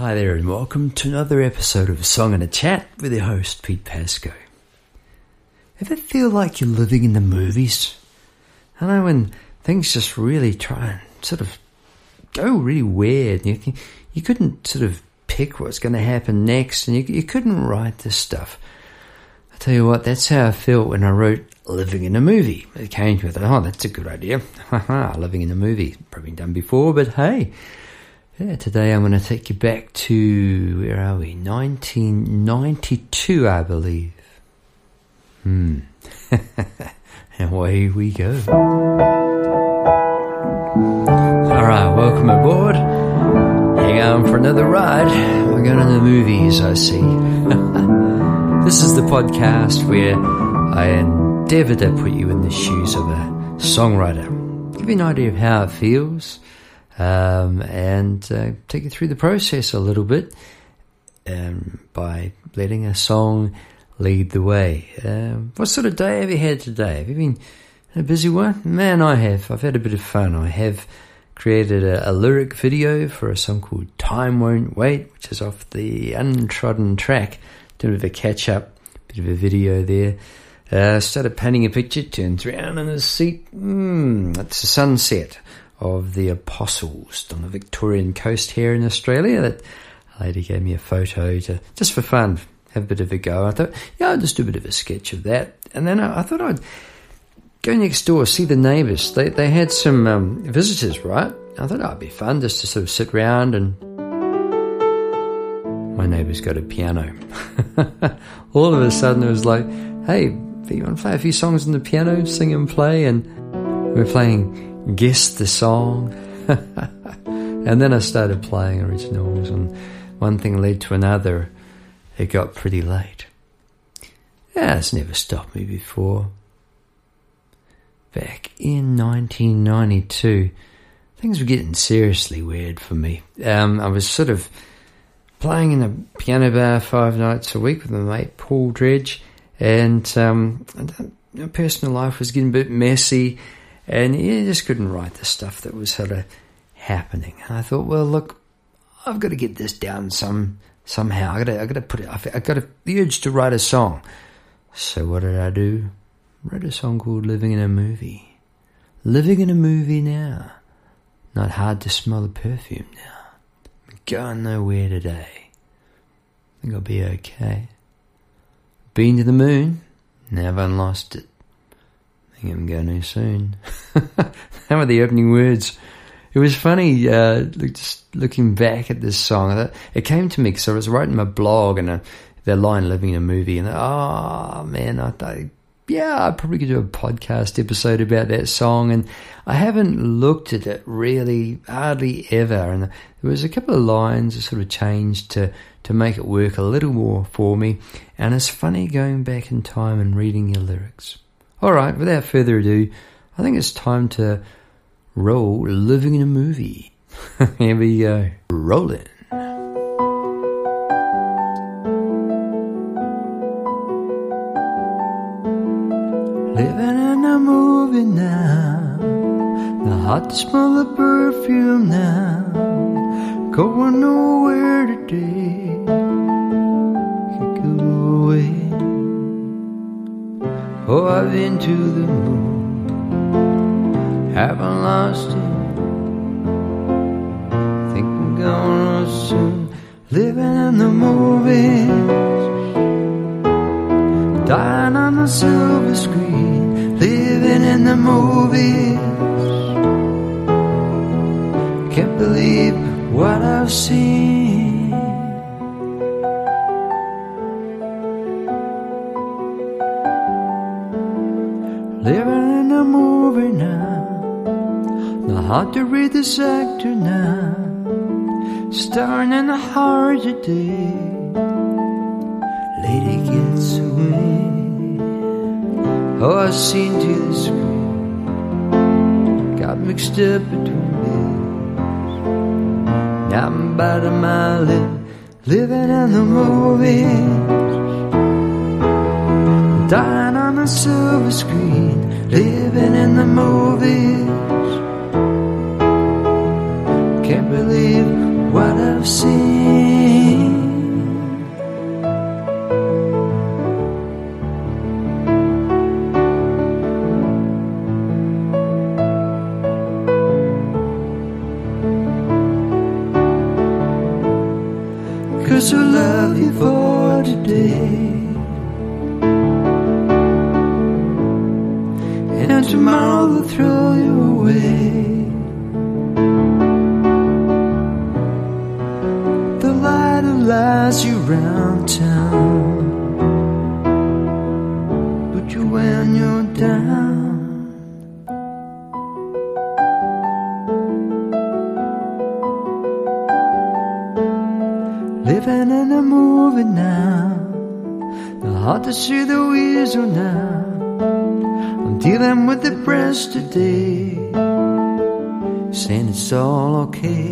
Hi there, and welcome to another episode of Song and a Chat with your host, Pete Pasco. Ever feel like you're living in the movies? I know when things just really try and sort of go really weird, you, you couldn't sort of pick what's going to happen next, and you, you couldn't write this stuff. I tell you what, that's how I felt when I wrote Living in a Movie. It came to me, oh, that's a good idea. living in a movie. Probably done before, but hey. Yeah, today I'm going to take you back to, where are we? 1992, I believe. Hmm. and away we go. Alright, welcome aboard. Hang on for another ride. We're going to the movies, I see. this is the podcast where I endeavour to put you in the shoes of a songwriter. Give you an idea of how it feels um, and uh, take you through the process a little bit um, by letting a song lead the way. Um, what sort of day have you had today? Have you been a busy one? Man, I have. I've had a bit of fun. I have created a, a lyric video for a song called Time Won't Wait, which is off the Untrodden track. Did a bit of a catch up, bit of a video there. Uh, started painting a picture, turns around in his seat. Hmm, it's a sunset of the apostles on the Victorian coast here in Australia. That lady gave me a photo to just for fun, have a bit of a go. I thought, yeah, I'll just do a bit of a sketch of that, and then I, I thought I'd go next door see the neighbours. They they had some um, visitors, right? I thought oh, it'd be fun just to sort of sit round and. My neighbour's got a piano. All of a sudden, it was like, "Hey, you want to play a few songs on the piano, sing and play?" And we're playing guessed the song. and then I started playing originals, and one thing led to another. It got pretty late. Yeah, it's never stopped me before. Back in 1992, things were getting seriously weird for me. Um, I was sort of playing in a piano bar five nights a week with my mate Paul Dredge, and um, my personal life was getting a bit messy and you just couldn't write the stuff that was sort of happening. And I thought, well, look, I've got to get this down some somehow. I got to, I got to put it. I got the urge to write a song. So what did I do? Wrote a song called "Living in a Movie." Living in a movie now. Not hard to smell the perfume now. Going nowhere today. I think I'll be okay. Been to the moon, never lost it think I'm going soon. How are the opening words? It was funny, uh, just looking back at this song. It came to me because I was writing my blog and uh, the line "living in a movie," and oh man, I thought, yeah, I probably could do a podcast episode about that song. And I haven't looked at it really, hardly ever. And there was a couple of lines that sort of changed to to make it work a little more for me. And it's funny going back in time and reading your lyrics. All right, without further ado, I think it's time to roll Living in a Movie. Here we go. Rolling. Living in a movie now. The hot smell of perfume now. Going nowhere today. Oh, I've been to the moon, haven't lost it. Think I'm gonna soon, living in the movies, dying on the silver screen, living in the movies. Can't believe what I've seen. Hard to read this actor now, starring in the horror today. Lady gets away. Oh, I've seen to the screen, got mixed up between days. Now I'm biting my lip, living in the movies, dying on the silver screen, living in the movies can't believe what I've seen. It's all okay.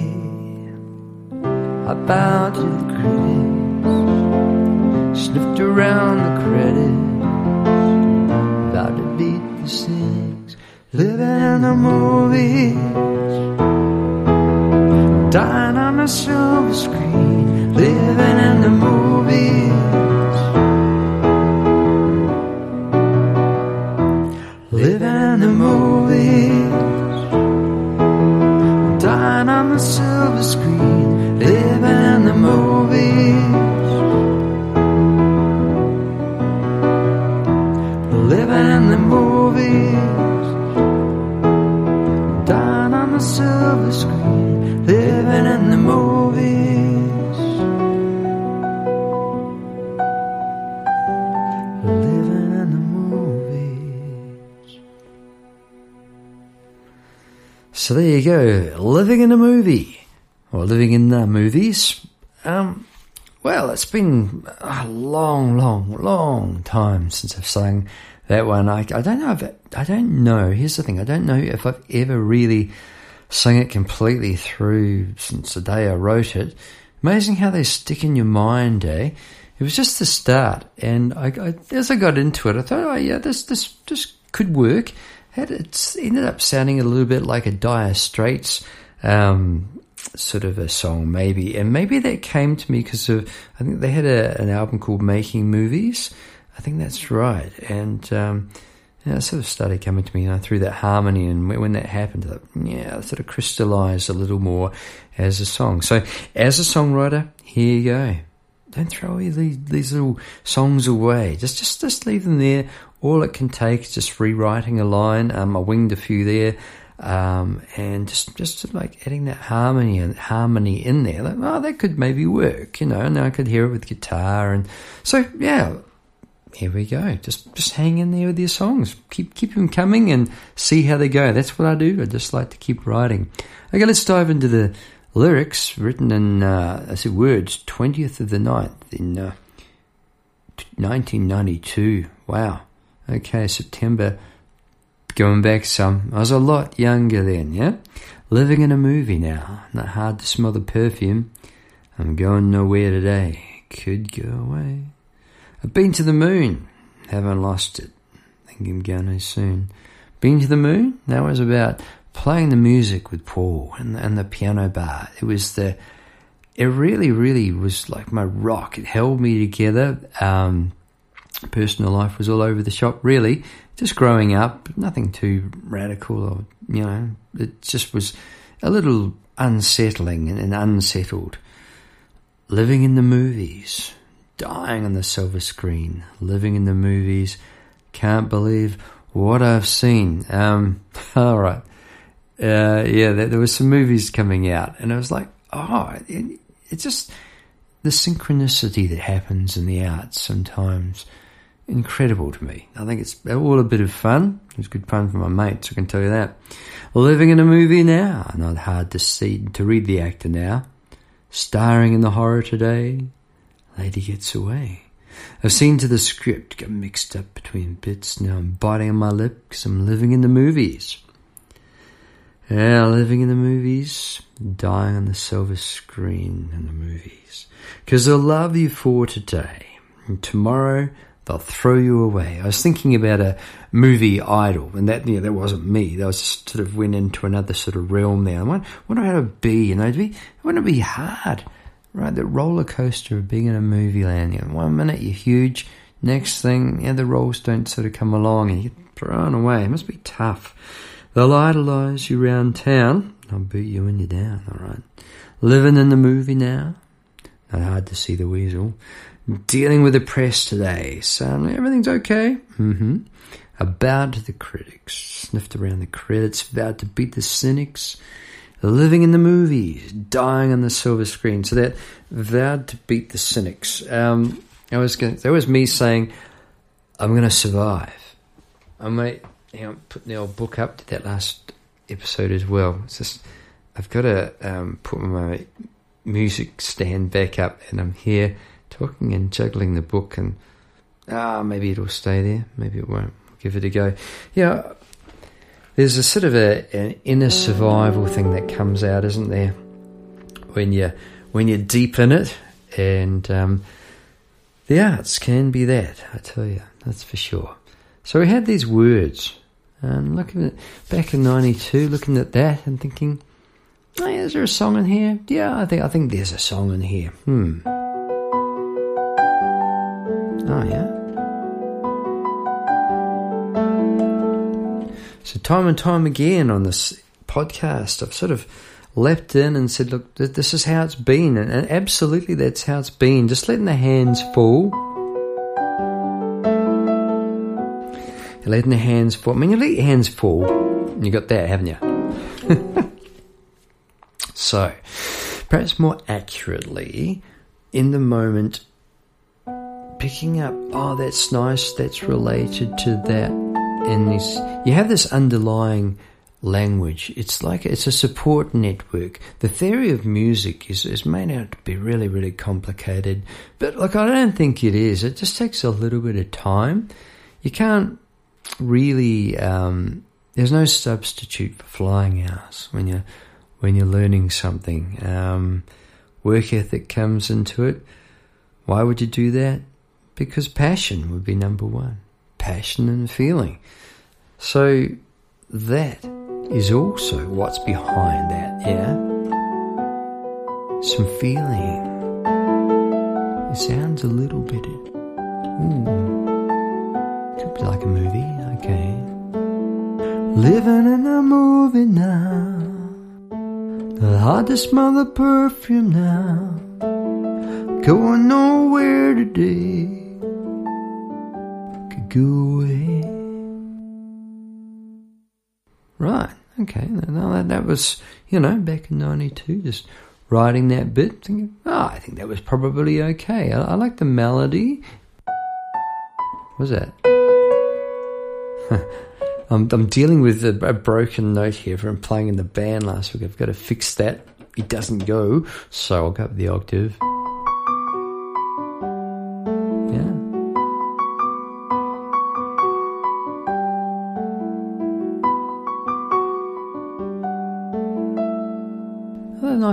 I to the critics. Sniffed around the credits. About to beat the six. Living in the movies. Dying on the silver screen. Living in the movies. You go, living in a movie, or living in the movies. Um, well, it's been a long, long, long time since I've sung that one. I, I don't know if it, I don't know. Here's the thing: I don't know if I've ever really sung it completely through since the day I wrote it. Amazing how they stick in your mind, eh? It was just the start, and I, I, as I got into it, I thought, oh yeah, this this this could work. It ended up sounding a little bit like a Dire Straits um, sort of a song, maybe, and maybe that came to me because of I think they had a, an album called Making Movies. I think that's right, and um, it sort of started coming to me, you know, through that harmony, and when, that happened, I yeah, it sort of crystallized a little more as a song. So, as a songwriter, here you go. Don't throw these, these little songs away. Just, just, just leave them there. All it can take is just rewriting a line. Um, I winged a few there, um, and just, just like adding that harmony and harmony in there. Like, oh, that could maybe work, you know. And I could hear it with guitar, and so yeah. Here we go. Just, just hang in there with your songs. Keep, keep them coming, and see how they go. That's what I do. I just like to keep writing. Okay, let's dive into the lyrics written in, uh, I said words, 20th of the 9th in uh, 1992. Wow. Okay, September. Going back some. I was a lot younger then, yeah? Living in a movie now. Not hard to smell the perfume. I'm going nowhere today. Could go away. I've been to the moon. Haven't lost it. Think I'm going soon. Been to the moon? That was about playing the music with Paul and, and the piano bar. It was the, it really, really was like my rock. It held me together. Um, personal life was all over the shop, really. Just growing up, nothing too radical or, you know, it just was a little unsettling and, unsettled. Living in the movies, dying on the silver screen, living in the movies, can't believe what I've seen. Um, all right. Uh, yeah, there, there were some movies coming out, and I was like, oh, it, it's just the synchronicity that happens in the arts sometimes incredible to me. I think it's all a bit of fun. It was good fun for my mates, I can tell you that. Living in a movie now, not hard to see to read the actor now. Starring in the horror today, lady gets away. I've seen to the script get mixed up between bits. Now I'm biting on my lip because I'm living in the movies. Yeah, living in the movies, dying on the silver screen in the movies. Because I'll love you for today. And tomorrow they'll throw you away. I was thinking about a movie Idol, and that yeah, that wasn't me. That was sort of went into another sort of realm there. I wonder, how to be, you know, to be, wouldn't it be hard, right? The roller coaster of being in a movie land. You know, one minute you're huge, next thing, yeah, the roles don't sort of come along, and you get thrown away. It must be tough. They'll idolise you round town. I'll beat you when you're down, alright. Living in the movie now. Not hard to see the weasel. Dealing with the press today. So everything's okay. Mm-hmm. About the critics. Sniffed around the credits. Vowed to beat the cynics. Living in the movies. Dying on the silver screen. So that vowed to beat the cynics. Um, I was going that was me saying, I'm going to survive. I might you know, put the old book up to that last episode as well. It's just, I've got to um, put my music stand back up and I'm here talking and juggling the book and ah, maybe it'll stay there, maybe it won't. Give it a go. Yeah, there's a sort of a, an inner survival thing that comes out, isn't there? When you when you're deep in it, and um, the arts can be that. I tell you, that's for sure. So we had these words, and looking at back in '92, looking at that and thinking, oh, is there a song in here? Yeah, I think I think there's a song in here. Hmm. Oh yeah. So time and time again on this podcast, I've sort of leapt in and said, "Look, this is how it's been," and absolutely, that's how it's been. Just letting the hands fall. letting the hands fall. I mean, you let your hands fall. You got that, haven't you? so, perhaps more accurately, in the moment, picking up, oh, that's nice, that's related to that. And this, you have this underlying language. It's like it's a support network. The theory of music is, is made out to be really, really complicated. But look, I don't think it is. It just takes a little bit of time. You can't really, um, there's no substitute for flying hours when you're, when you're learning something. Um, work ethic comes into it. Why would you do that? Because passion would be number one. Passion and feeling. So that is also what's behind that, yeah? Some feeling. It sounds a little bit, ooh, could be like a movie, okay. Living in a movie now. Hard to smell the perfume now. Going nowhere today go away. Right, okay. Now that, that was, you know, back in 92, just writing that bit, thinking, oh, I think that was probably okay. I, I like the melody. Was that? I'm, I'm dealing with a, a, broken note here from playing in the band last week. I've got to fix that. It doesn't go, so I'll go up the octave.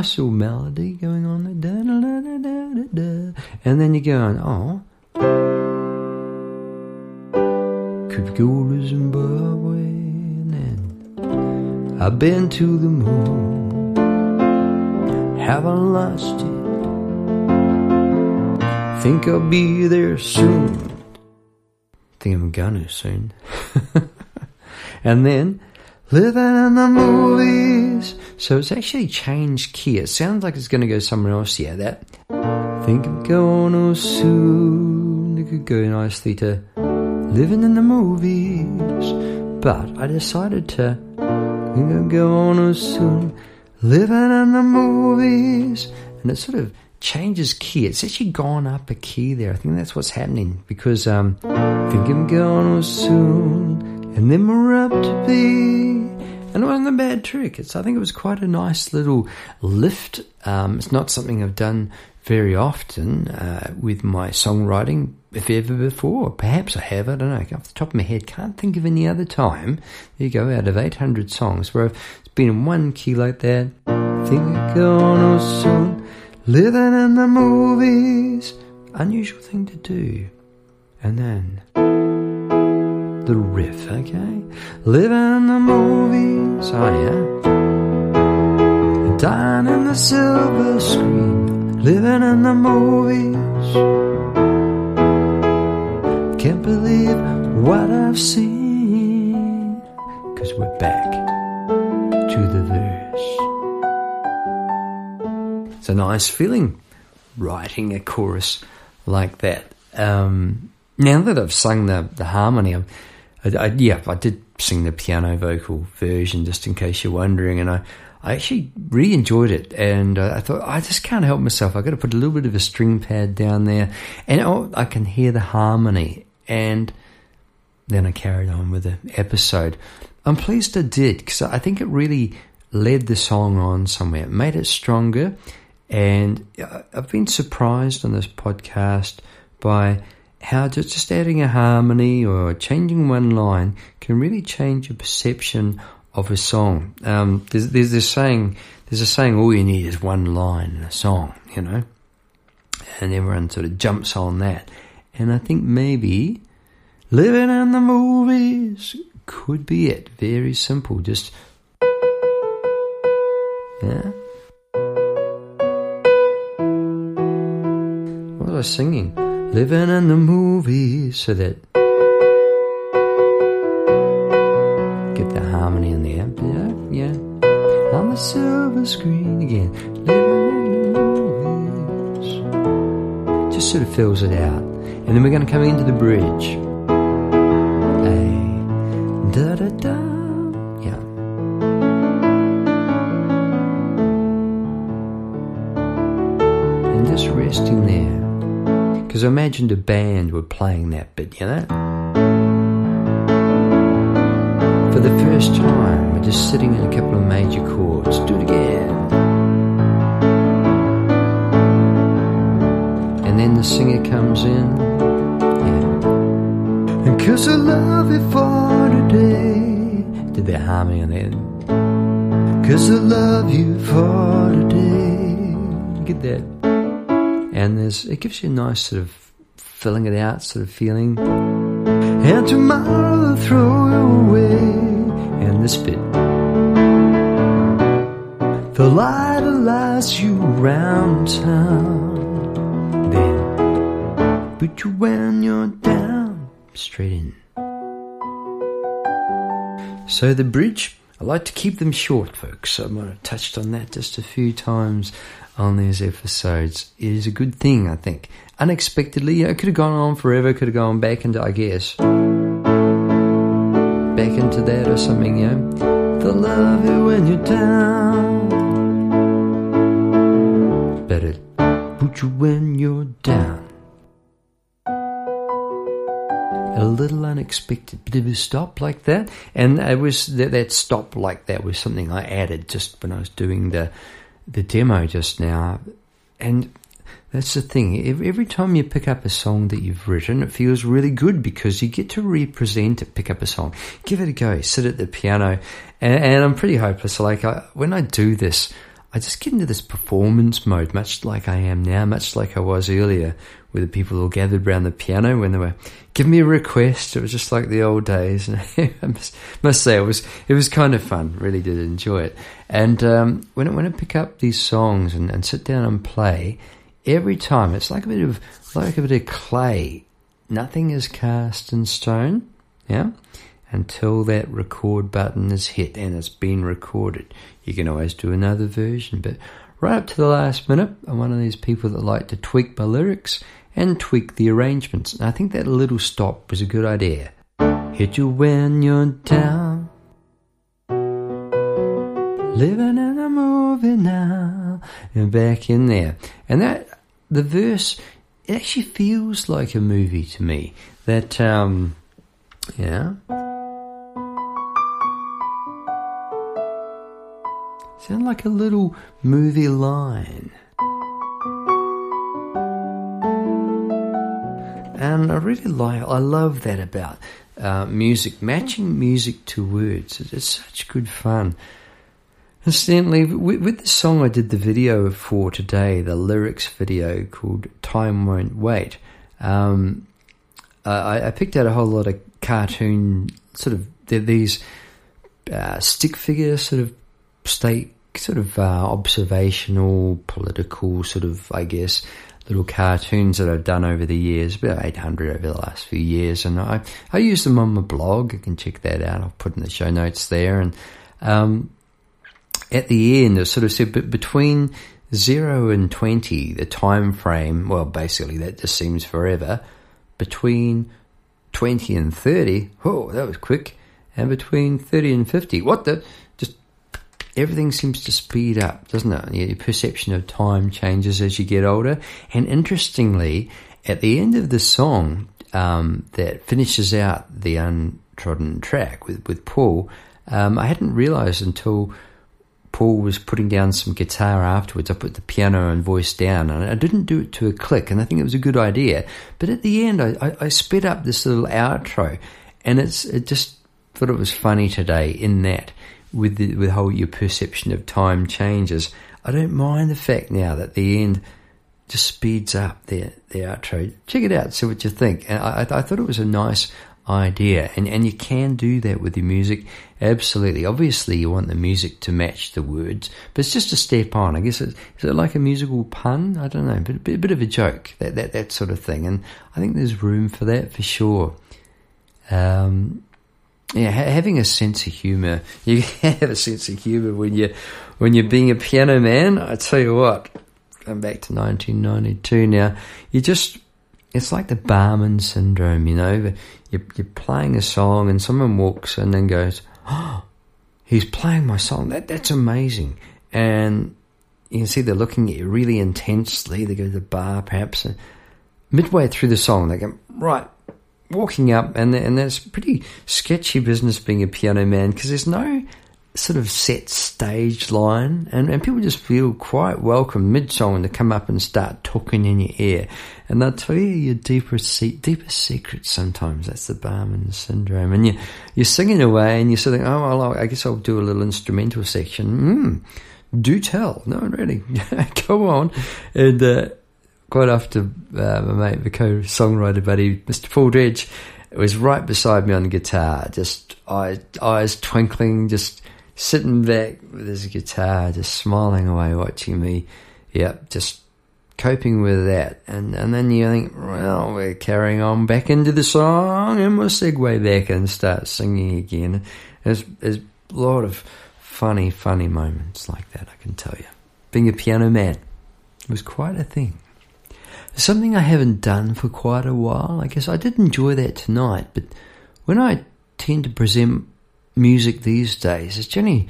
Little melody going on there. And then you're going, oh. Could go to Zimbabwe and then I've been to the moon. Haven't lost it. Think I'll be there soon. Think I'm gonna soon. and then living in the movies. So it's actually changed key. It sounds like it's going to go somewhere else. Yeah, that. Think I'm going soon. It could go nicely to living in the movies. But I decided to think I'm going soon. Living in the movies. And it sort of changes key. It's actually gone up a key there. I think that's what's happening because um, think I'm going soon, and then we're up to be and it wasn't a bad trick. It's I think it was quite a nice little lift. Um, it's not something I've done very often uh, with my songwriting, if ever before. Perhaps I have. I don't know. Off the top of my head, can't think of any other time. There you go. Out of 800 songs where I've been in one key like that. Think i gonna soon. Living in the movies. Unusual thing to do. And then the riff, okay? Living in the movies, oh yeah. Dying in the silver screen, living in the movies. Can't believe what I've seen, cause we're back to the verse. It's a nice feeling writing a chorus like that. Um, now that I've sung the, the harmony, I, I, yeah, I did sing the piano vocal version just in case you're wondering, and I, I actually really enjoyed it, and uh, I thought I just can't help myself. I got to put a little bit of a string pad down there, and oh, I can hear the harmony, and then I carried on with the episode. I'm pleased I did because I think it really led the song on somewhere, it made it stronger, and I've been surprised on this podcast by how just adding a harmony or changing one line can really change your perception of a song. Um, there's, there's this saying, there's a saying, all you need is one line in a song, you know, and everyone sort of jumps on that. And I think maybe living in the movies could be it. Very simple. Just, yeah. What was I singing? Living in the movies so that get the harmony in there. Yeah, yeah. On the silver screen again. Living in the movies. Just sort of fills it out. And then we're going to come into the bridge. Eh, a da da da. Yeah. And just resting there. Because I imagined a band were playing that bit, you know? For the first time, we're just sitting in a couple of major chords. Do it again. And then the singer comes in. Yeah. And cause I love you for today. Did that harmony on end. Cause I love you for today. Get that and there's it gives you a nice sort of filling it out sort of feeling. And tomorrow I'll throw it away. And this bit. The light lights you round town. Then put you when you're down. Straight in. So the bridge, I like to keep them short, folks. I might have touched on that just a few times on these episodes is a good thing, I think. Unexpectedly, it could have gone on forever, could have gone back into, I guess, back into that or something, you know. They'll love you when you're down. Better put you when you're down. A little unexpected bit of a stop like that, and it was that, that stop like that was something I added just when I was doing the the demo just now, and that's the thing. Every time you pick up a song that you've written, it feels really good because you get to represent it. Pick up a song, give it a go, sit at the piano, and, and I'm pretty hopeless. Like I, when I do this, I just get into this performance mode, much like I am now, much like I was earlier, with the people all gathered around the piano when they were giving me a request. It was just like the old days. and I must, must say it was it was kind of fun. Really did enjoy it. And um, when I, when I pick up these songs and, and sit down and play, every time it's like a bit of like a bit of clay. Nothing is cast in stone. Yeah until that record button is hit and it's been recorded. You can always do another version, but right up to the last minute, I'm one of these people that like to tweak my lyrics and tweak the arrangements. And I think that little stop was a good idea. Hit you when you're down. Living in a movie now. And back in there. And that, the verse, it actually feels like a movie to me. That, um, yeah. Sound like a little movie line. And I really like, I love that about uh, music, matching music to words. It's such good fun. Incidentally, with, with the song I did the video for today, the lyrics video called Time Won't Wait, um, I, I, picked out a whole lot of cartoon, sort of, these uh, stick figure sort of state sort of uh, observational, political sort of, I guess, little cartoons that I've done over the years, about 800 over the last few years. And I, I use them on my blog. You can check that out. I'll put in the show notes there. And um, at the end, it sort of said, but between 0 and 20, the time frame, well, basically that just seems forever. Between 20 and 30, oh, that was quick. And between 30 and 50, what the? Everything seems to speed up, doesn't it? Your perception of time changes as you get older. And interestingly, at the end of the song um, that finishes out the untrodden track with, with Paul, um, I hadn't realized until Paul was putting down some guitar afterwards. I put the piano and voice down, and I didn't do it to a click, and I think it was a good idea. But at the end, I, I, I sped up this little outro, and it's it just thought it was funny today in that with the, with how your perception of time changes. I don't mind the fact now that the end just speeds up the the outro. Check it out, see what you think. And I, I thought it was a nice idea. And, and you can do that with your music. Absolutely. Obviously, you want the music to match the words, but it's just a step on. I guess it's, is it like a musical pun? I don't know, but a bit, a bit of a joke, that, that, that sort of thing. And I think there's room for that for sure. Um, yeah, ha- having a sense of humour. You have a sense of humour when you when you're being a piano man. I tell you what, going back to 1992 now, you just it's like the barman syndrome, you know. You're, you're playing a song and someone walks in and goes, "Oh, he's playing my song. That that's amazing." And you can see they're looking at you really intensely. They go to the bar, perhaps. And midway through the song, they go, "Right, walking up," and and that's pretty sketchy business being a piano man because there's no sort of set stage line, and, and people just feel quite welcome mid song to come up and start talking in your ear, and they'll tell you your deeper se- deepest secrets. Sometimes that's the barman syndrome, and you you're singing away, and you're sort of oh well, I guess I'll do a little instrumental section. Mm, do tell, no, really, go on, and. Uh, quite after uh, my mate, the co-songwriter buddy, Mr. Paul Dredge, was right beside me on the guitar, just eyes, eyes twinkling, just sitting back with his guitar, just smiling away, watching me. Yep, just coping with that. And and then you think, well, we're carrying on back into the song, and we'll segue back and start singing again. There's, there's a lot of funny, funny moments like that, I can tell you. Being a piano man was quite a thing. Something I haven't done for quite a while. I guess I did enjoy that tonight, but when I tend to present music these days. It's generally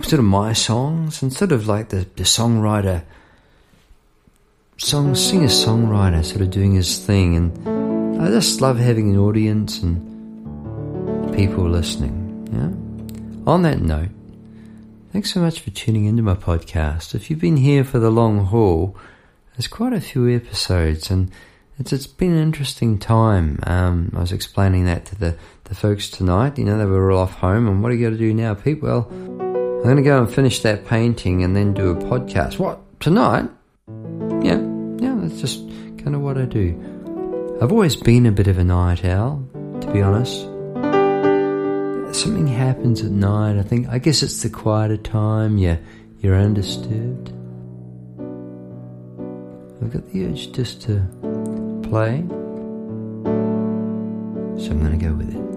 sort of my songs and sort of like the, the songwriter, song singer songwriter sort of doing his thing. And I just love having an audience and people listening. Yeah. On that note, thanks so much for tuning into my podcast. If you've been here for the long haul, there's quite a few episodes and it's it's been an interesting time. Um, I was explaining that to the, the folks tonight. You know, they were all off home, and what are you going to do now, Pete? Well, I'm going to go and finish that painting and then do a podcast. What tonight? Yeah, yeah, that's just kind of what I do. I've always been a bit of a night owl, to be honest. Something happens at night. I think I guess it's the quieter time. Yeah, you're undisturbed. I've got the urge just to play. So I'm going to go with it.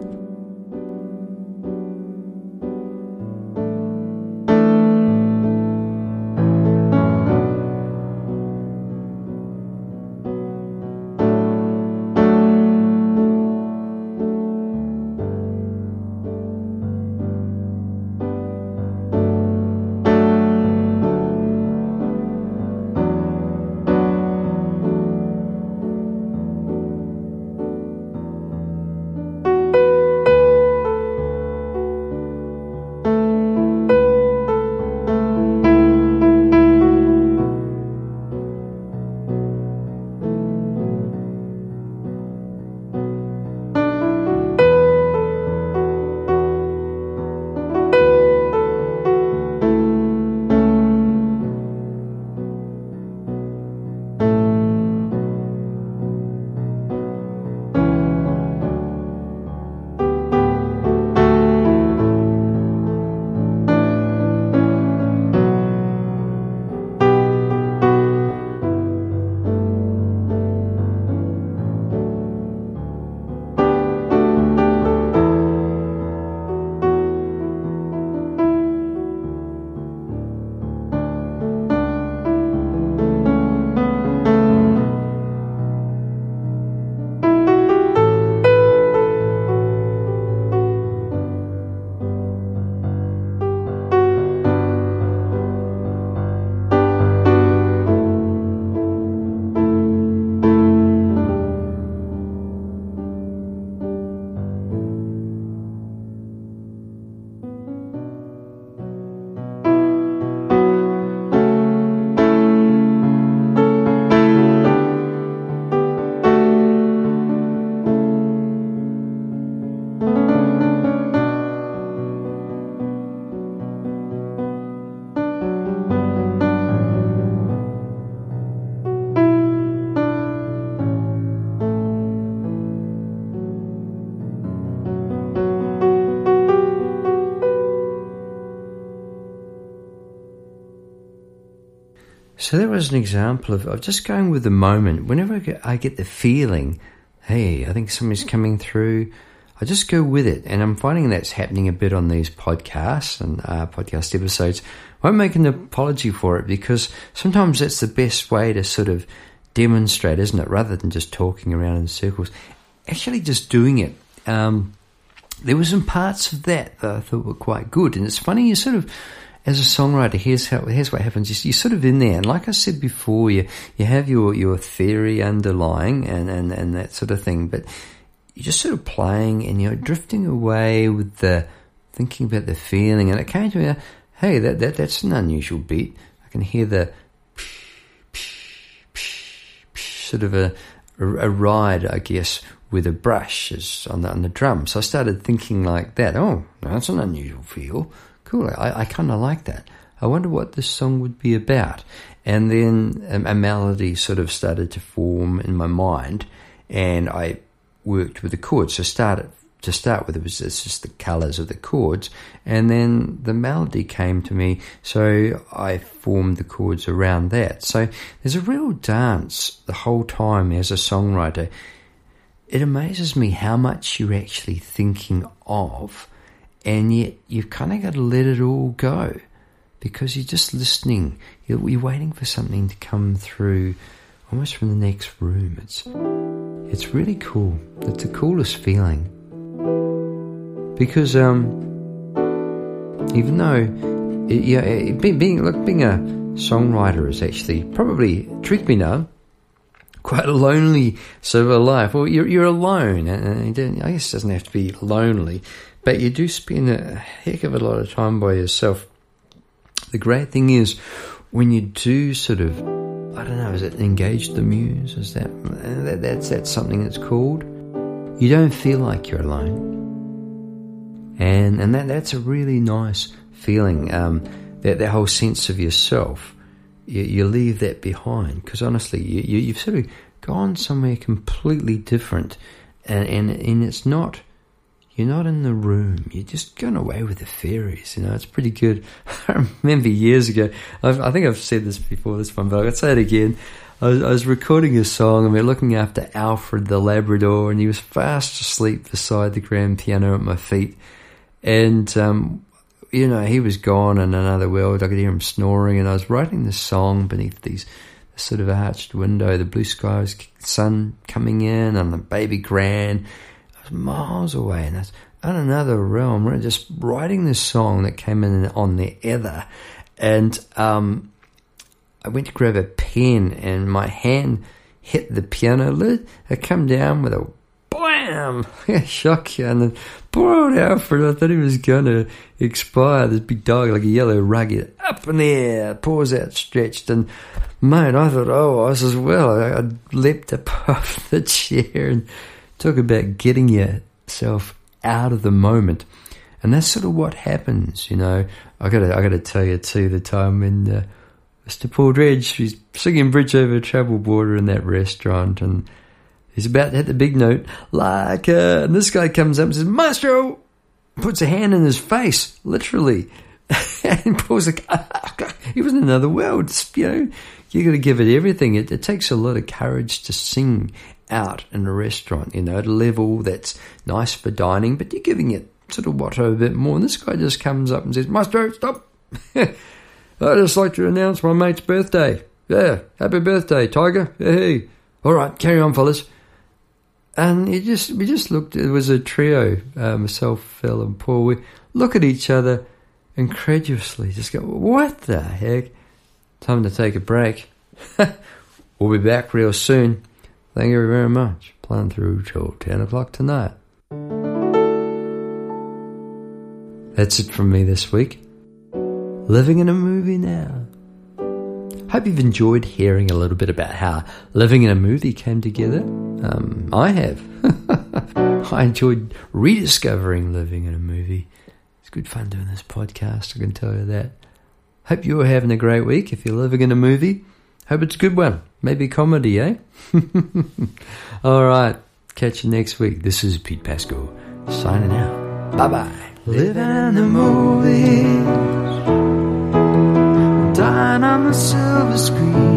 So there was an example of, of just going with the moment. Whenever I get, I get the feeling, hey, I think somebody's coming through, I just go with it. And I'm finding that's happening a bit on these podcasts and uh, podcast episodes. I won't make an apology for it because sometimes that's the best way to sort of demonstrate, isn't it? Rather than just talking around in circles, actually just doing it. Um, there were some parts of that that I thought were quite good. And it's funny, you sort of, as a songwriter, here's how here's what happens. You're sort of in there, and like I said before, you you have your your theory underlying and and and that sort of thing, but you're just sort of playing and you're drifting away with the thinking about the feeling. And it came to me, hey, that that that's an unusual beat. I can hear the sort of a a ride, I guess, with a brush on the on the drum. So I started thinking like that. Oh, that's an unusual feel cool, I, I kind of like that. I wonder what this song would be about. And then a, a melody sort of started to form in my mind, and I worked with the chords. So started to start with, it was just the colours of the chords, and then the melody came to me. So I formed the chords around that. So there's a real dance the whole time as a songwriter. It amazes me how much you're actually thinking of and yet you've kind of got to let it all go because you're just listening. You're, waiting for something to come through, almost from the next room. It's it's really cool. It's the coolest feeling because um, even though it, yeah, it, being look being a songwriter is actually probably trick me now quite a lonely sort of a life. Well, you're you're alone, and, and I guess it doesn't have to be lonely, but you do spend a heck of a lot of time by yourself. The great thing is when you do sort of, I don't know, is it engage the muse? Is that, that that's that's something that's called? You don't feel like you're alone, and and that that's a really nice feeling. Um, that that whole sense of yourself, you, you leave that behind because honestly, you, you you've sort of gone somewhere completely different, and and and it's not you're not in the room. You're just going away with the fairies. You know, it's pretty good. I remember years ago, I've, i think I've said this before, this one, but I'll say it again. I was, I was, recording a song and we are looking after Alfred the Labrador and he was fast asleep beside the grand piano at my feet. And, um, you know, he was gone in another world. I could hear him snoring and I was writing this song beneath these sort of arched window, the blue skies, sun coming in and the baby grand miles away, and that's on another realm. We're just writing this song that came in on the ether, and um, I went to grab a pen, and my hand hit the piano lid. I come down with a blam, shock you, and then poor old Alfred. I thought he was gonna expire. This big dog, like a yellow rug, up in the air, paws outstretched, and mate, I thought, oh, I was as well. I, I leapt up off the chair and Talk about getting yourself out of the moment. And that's sort of what happens, you know. I gotta, I gotta tell you too, the time when uh, Mr. Paul Dredge, he's singing Bridge Over Troubled Water in that restaurant, and he's about to hit the big note, like, uh, and this guy comes up and says, Maestro! Puts a hand in his face, literally. and Paul's like, he was in another world. You know, you got to give it everything. It, it takes a lot of courage to sing out in a restaurant, you know, at a level that's nice for dining, but you're giving it sort of what a bit more. And this guy just comes up and says, Maestro, stop. I'd just like to announce my mate's birthday. Yeah, happy birthday, Tiger. Hey. All right, carry on, fellas. And it just we just looked. It was a trio, uh, myself, Phil, and Paul. We look at each other incredulously, just go, "What the heck?" Time to take a break. we'll be back real soon. Thank you very much. Plan through till 10 o'clock tonight. That's it from me this week. Living in a movie now. Hope you've enjoyed hearing a little bit about how living in a movie came together. Um, I have. I enjoyed rediscovering living in a movie. Good fun doing this podcast, I can tell you that. Hope you're having a great week if you're living in a movie. Hope it's a good one. Maybe comedy, eh? All right. Catch you next week. This is Pete Pasco signing out. Bye bye. Living in the movies. Dying on the silver screen,